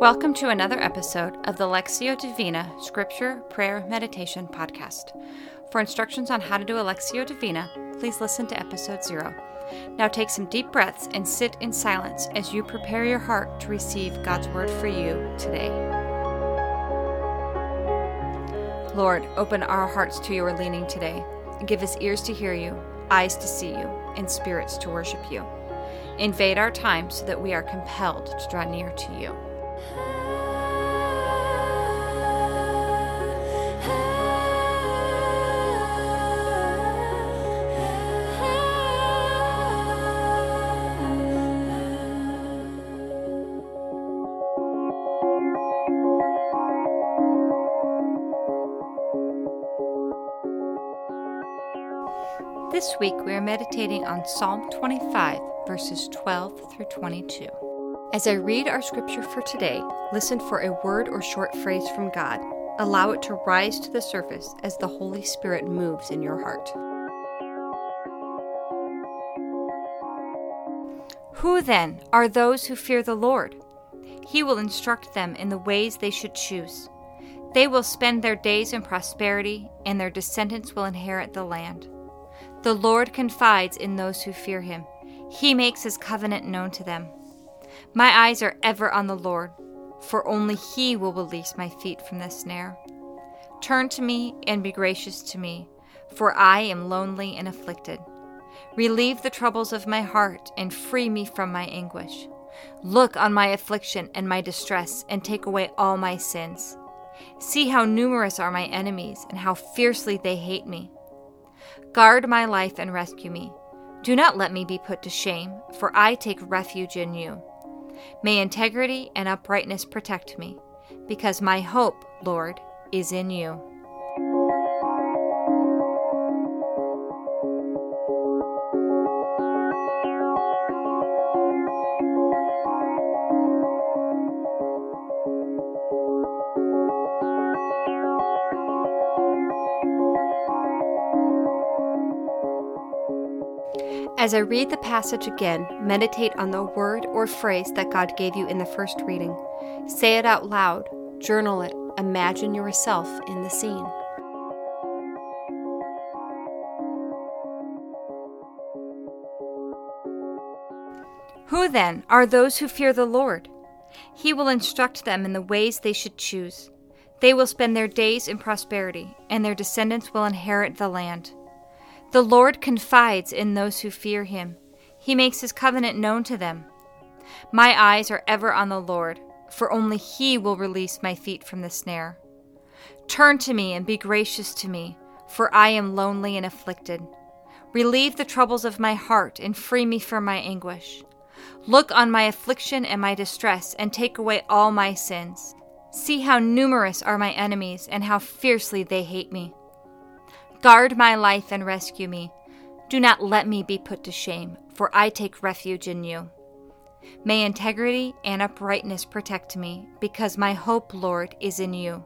Welcome to another episode of the Lectio Divina Scripture Prayer Meditation Podcast. For instructions on how to do a Lectio Divina, please listen to episode zero. Now take some deep breaths and sit in silence as you prepare your heart to receive God's word for you today. Lord, open our hearts to your leaning today. Give us ears to hear you, eyes to see you, and spirits to worship you. Invade our time so that we are compelled to draw near to you. This week we are meditating on Psalm 25, verses 12 through 22. As I read our scripture for today, listen for a word or short phrase from God. Allow it to rise to the surface as the Holy Spirit moves in your heart. Who then are those who fear the Lord? He will instruct them in the ways they should choose. They will spend their days in prosperity, and their descendants will inherit the land. The Lord confides in those who fear him. He makes his covenant known to them. My eyes are ever on the Lord, for only He will release my feet from the snare. Turn to me and be gracious to me, for I am lonely and afflicted. Relieve the troubles of my heart and free me from my anguish. Look on my affliction and my distress and take away all my sins. See how numerous are my enemies and how fiercely they hate me. Guard my life and rescue me. Do not let me be put to shame, for I take refuge in you. May integrity and uprightness protect me, because my hope, Lord, is in you. As I read the passage again, meditate on the word or phrase that God gave you in the first reading. Say it out loud, journal it, imagine yourself in the scene. Who then are those who fear the Lord? He will instruct them in the ways they should choose. They will spend their days in prosperity, and their descendants will inherit the land. The Lord confides in those who fear him. He makes his covenant known to them. My eyes are ever on the Lord, for only he will release my feet from the snare. Turn to me and be gracious to me, for I am lonely and afflicted. Relieve the troubles of my heart and free me from my anguish. Look on my affliction and my distress and take away all my sins. See how numerous are my enemies and how fiercely they hate me. Guard my life and rescue me. Do not let me be put to shame, for I take refuge in you. May integrity and uprightness protect me, because my hope, Lord, is in you.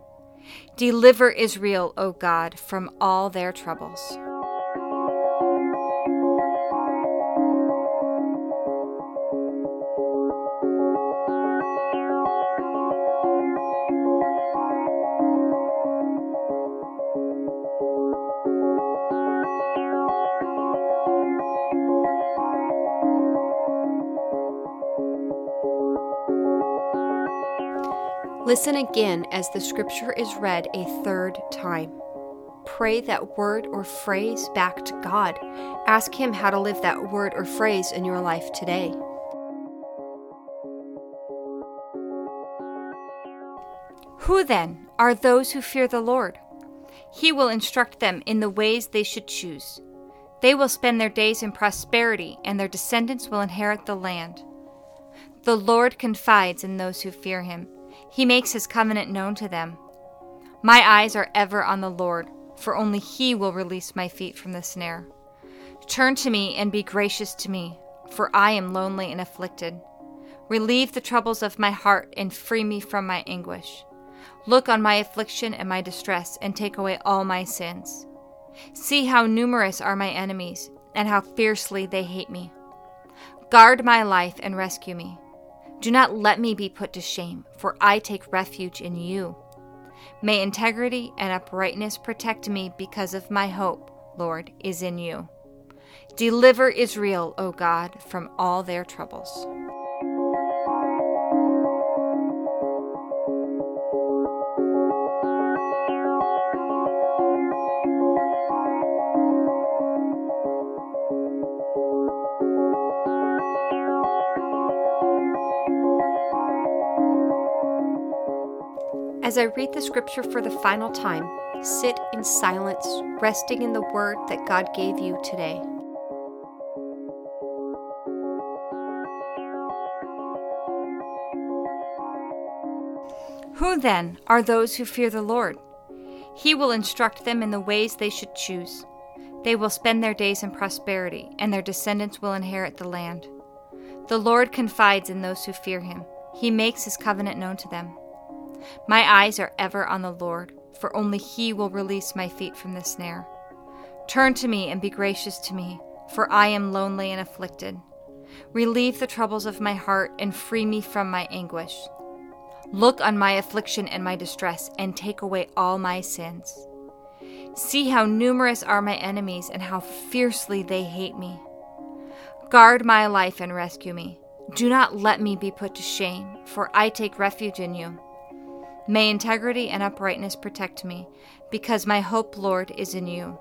Deliver Israel, O God, from all their troubles. Listen again as the scripture is read a third time. Pray that word or phrase back to God. Ask Him how to live that word or phrase in your life today. Who then are those who fear the Lord? He will instruct them in the ways they should choose. They will spend their days in prosperity, and their descendants will inherit the land. The Lord confides in those who fear Him. He makes his covenant known to them. My eyes are ever on the Lord, for only he will release my feet from the snare. Turn to me and be gracious to me, for I am lonely and afflicted. Relieve the troubles of my heart and free me from my anguish. Look on my affliction and my distress and take away all my sins. See how numerous are my enemies and how fiercely they hate me. Guard my life and rescue me. Do not let me be put to shame, for I take refuge in you. May integrity and uprightness protect me because of my hope, Lord, is in you. Deliver Israel, O God, from all their troubles. As I read the scripture for the final time, sit in silence, resting in the word that God gave you today. Who then are those who fear the Lord? He will instruct them in the ways they should choose. They will spend their days in prosperity, and their descendants will inherit the land. The Lord confides in those who fear him, he makes his covenant known to them. My eyes are ever on the Lord, for only He will release my feet from the snare. Turn to me and be gracious to me, for I am lonely and afflicted. Relieve the troubles of my heart and free me from my anguish. Look on my affliction and my distress, and take away all my sins. See how numerous are my enemies and how fiercely they hate me. Guard my life and rescue me. Do not let me be put to shame, for I take refuge in you. May integrity and uprightness protect me, because my hope, Lord, is in you.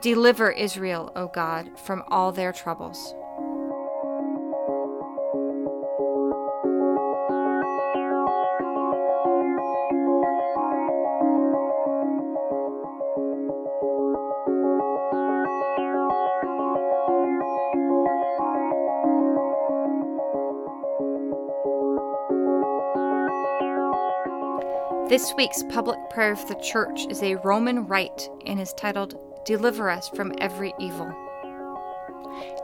Deliver Israel, O God, from all their troubles. This week's public prayer of the church is a Roman rite and is titled Deliver Us from Every Evil.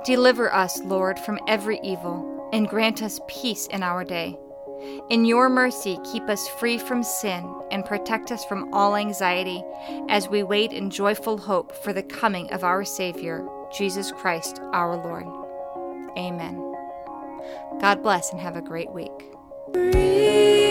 Deliver us, Lord, from every evil, and grant us peace in our day. In your mercy, keep us free from sin and protect us from all anxiety as we wait in joyful hope for the coming of our Savior, Jesus Christ our Lord. Amen. God bless and have a great week.